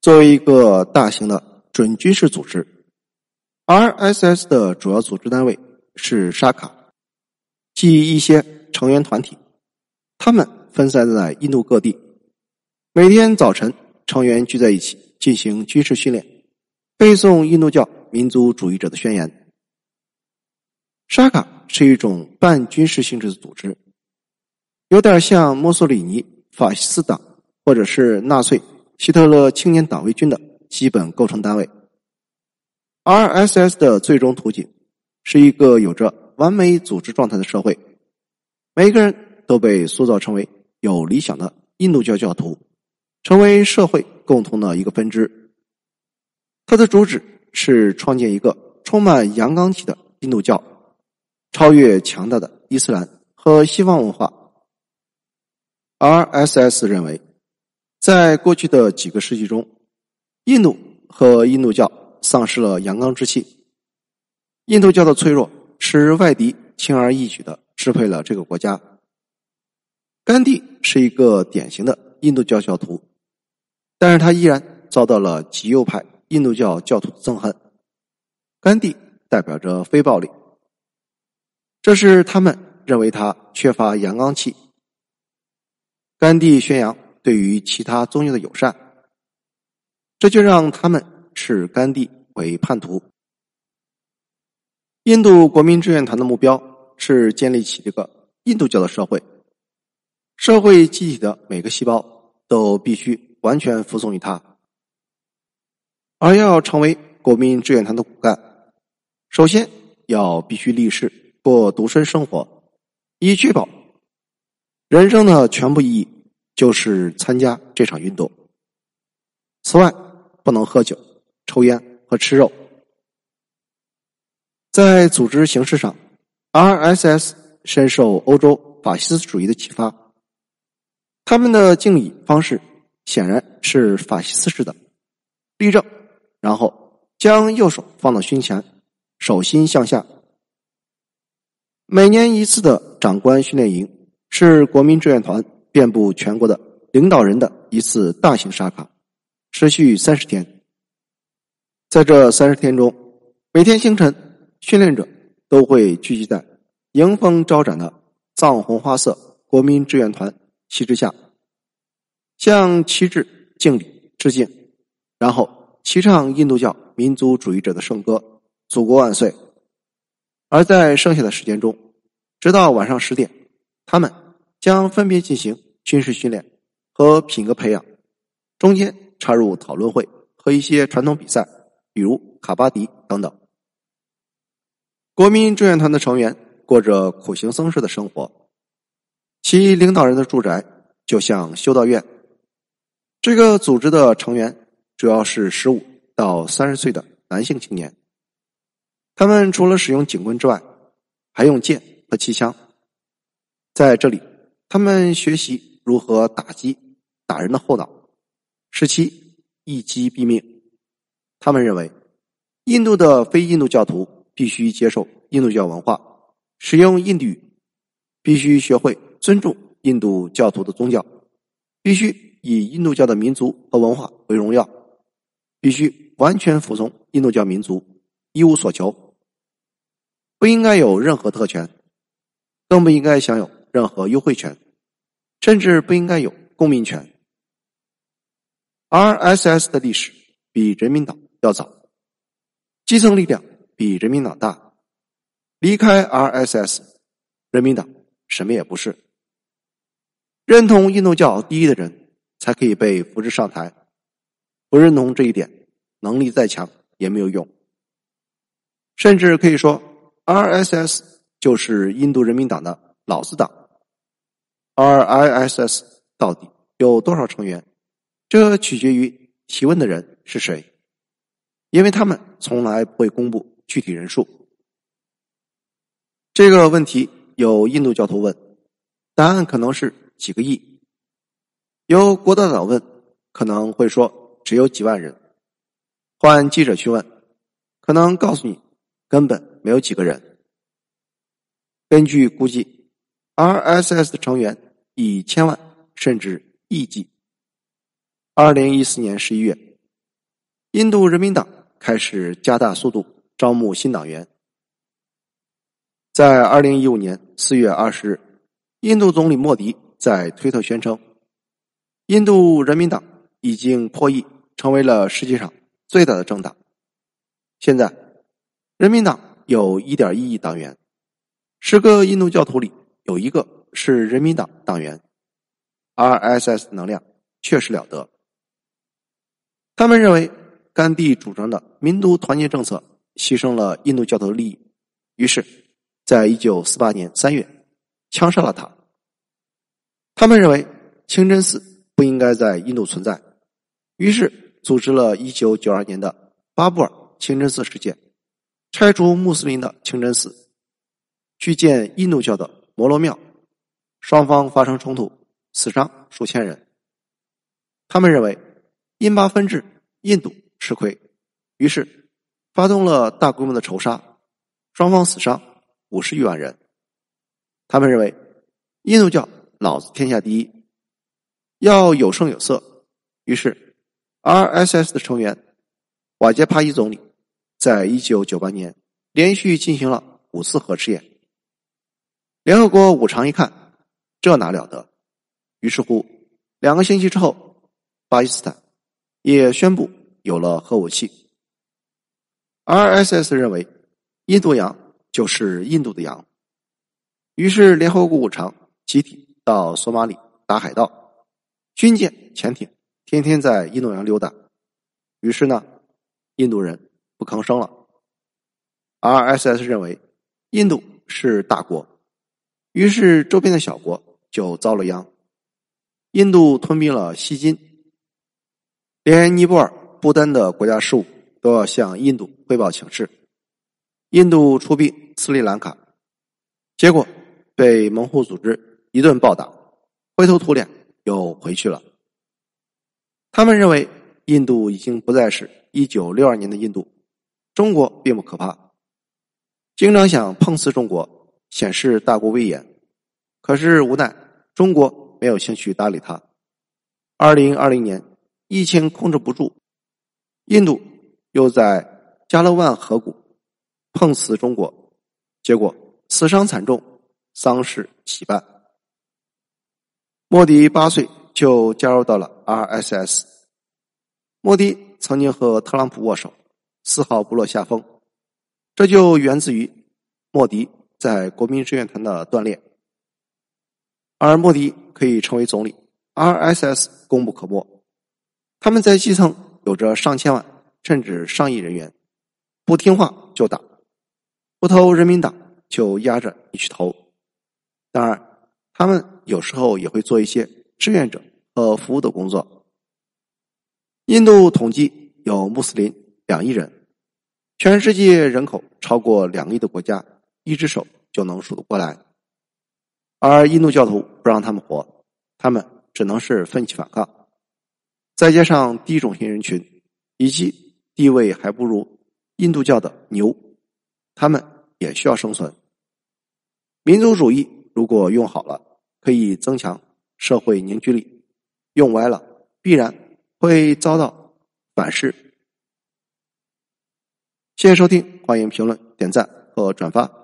作为一个大型的准军事组织，RSS 的主要组织单位是沙卡，即一些成员团体，他们分散在印度各地。每天早晨，成员聚在一起进行军事训练，背诵印度教民族主义者的宣言。沙卡是一种半军事性质的组织，有点像墨索里尼法西斯党或者是纳粹。希特勒青年党卫军的基本构成单位。RSS 的最终途径是一个有着完美组织状态的社会，每个人都被塑造成为有理想的印度教教徒，成为社会共同的一个分支。它的主旨是创建一个充满阳刚气的印度教，超越强大的伊斯兰和西方文化。RSS 认为。在过去的几个世纪中，印度和印度教丧失了阳刚之气。印度教的脆弱使外敌轻而易举的支配了这个国家。甘地是一个典型的印度教教徒，但是他依然遭到了极右派印度教教徒的憎恨。甘地代表着非暴力，这是他们认为他缺乏阳刚气。甘地宣扬。对于其他宗教的友善，这就让他们视甘地为叛徒。印度国民志愿团的目标是建立起一个印度教的社会，社会机体的每个细胞都必须完全服从于他。而要成为国民志愿团的骨干，首先要必须立誓过独身生活，以确保人生的全部意义。就是参加这场运动。此外，不能喝酒、抽烟和吃肉。在组织形式上，RSS 深受欧洲法西斯主义的启发。他们的敬礼方式显然是法西斯式的：立正，然后将右手放到胸前，手心向下。每年一次的长官训练营是国民志愿团。遍布全国的领导人的一次大型沙卡，持续三十天。在这三十天中，每天清晨，训练者都会聚集在迎风招展的藏红花色国民志愿团旗帜下，向旗帜敬礼致敬，然后齐唱印度教民族主义者的圣歌《祖国万岁》。而在剩下的时间中，直到晚上十点，他们。将分别进行军事训练和品格培养，中间插入讨论会和一些传统比赛，比如卡巴迪等等。国民志愿团的成员过着苦行僧式的生活，其领导人的住宅就像修道院。这个组织的成员主要是十五到三十岁的男性青年，他们除了使用警棍之外，还用剑和气枪，在这里。他们学习如何打击打人的后脑，使其一击毙命。他们认为，印度的非印度教徒必须接受印度教文化，使用印度语，必须学会尊重印度教徒的宗教，必须以印度教的民族和文化为荣耀，必须完全服从印度教民族，一无所求，不应该有任何特权，更不应该享有。任何优惠权，甚至不应该有公民权。RSS 的历史比人民党要早，基层力量比人民党大。离开 RSS，人民党什么也不是。认同印度教第一的人才可以被扶持上台，不认同这一点，能力再强也没有用。甚至可以说，RSS 就是印度人民党的老子党。而 ISS 到底有多少成员？这取决于提问的人是谁，因为他们从来不会公布具体人数。这个问题有印度教徒问，答案可能是几个亿；有国大党问，可能会说只有几万人；换记者去问，可能告诉你根本没有几个人。根据估计，RSS 的成员。以千万甚至亿计。二零一四年十一月，印度人民党开始加大速度招募新党员。在二零一五年四月二十日，印度总理莫迪在推特宣称，印度人民党已经破亿，成为了世界上最大的政党。现在，人民党有一点一亿党员，十个印度教徒里有一个是人民党党员。RSS 能量确实了得。他们认为，甘地主张的民族团结政策牺牲了印度教徒的利益，于是。在一九四八年三月，枪杀了他。他们认为清真寺不应该在印度存在，于是组织了一九九二年的巴布尔清真寺事件，拆除穆斯林的清真寺，去建印度教的摩罗庙，双方发生冲突，死伤数千人。他们认为印巴分治，印度吃亏，于是发动了大规模的仇杀，双方死伤。五十余万人，他们认为印度教老子天下第一，要有声有色。于是，RSS 的成员瓦杰帕伊总理在一九九八年连续进行了五次核试验。联合国五常一看，这哪了得？于是乎，两个星期之后，巴基斯坦也宣布有了核武器。RSS 认为印度洋。就是印度的洋，于是联合国五常集体到索马里打海盗，军舰、潜艇天天在印度洋溜达。于是呢，印度人不吭声了。RSS 认为印度是大国，于是周边的小国就遭了殃。印度吞并了锡金，连尼泊尔、不丹的国家事务都要向印度汇报请示。印度出兵斯里兰卡，结果被门户组织一顿暴打，灰头土脸又回去了。他们认为印度已经不再是一九六二年的印度，中国并不可怕，经常想碰瓷中国，显示大国威严。可是无奈中国没有兴趣搭理他。二零二零年疫情控制不住，印度又在加勒万河谷。碰瓷中国，结果死伤惨重，丧事喜办。莫迪八岁就加入到了 RSS。莫迪曾经和特朗普握手，丝毫不落下风，这就源自于莫迪在国民志愿团的锻炼。而莫迪可以成为总理，RSS 功不可没。他们在基层有着上千万甚至上亿人员，不听话就打。不投人民党，就压着你去投。当然，他们有时候也会做一些志愿者和服务的工作。印度统计有穆斯林两亿人，全世界人口超过两亿的国家，一只手就能数得过来。而印度教徒不让他们活，他们只能是奋起反抗。再加上低种姓人群，以及地位还不如印度教的牛。他们也需要生存。民族主义如果用好了，可以增强社会凝聚力；用歪了，必然会遭到反噬。谢谢收听，欢迎评论、点赞和转发。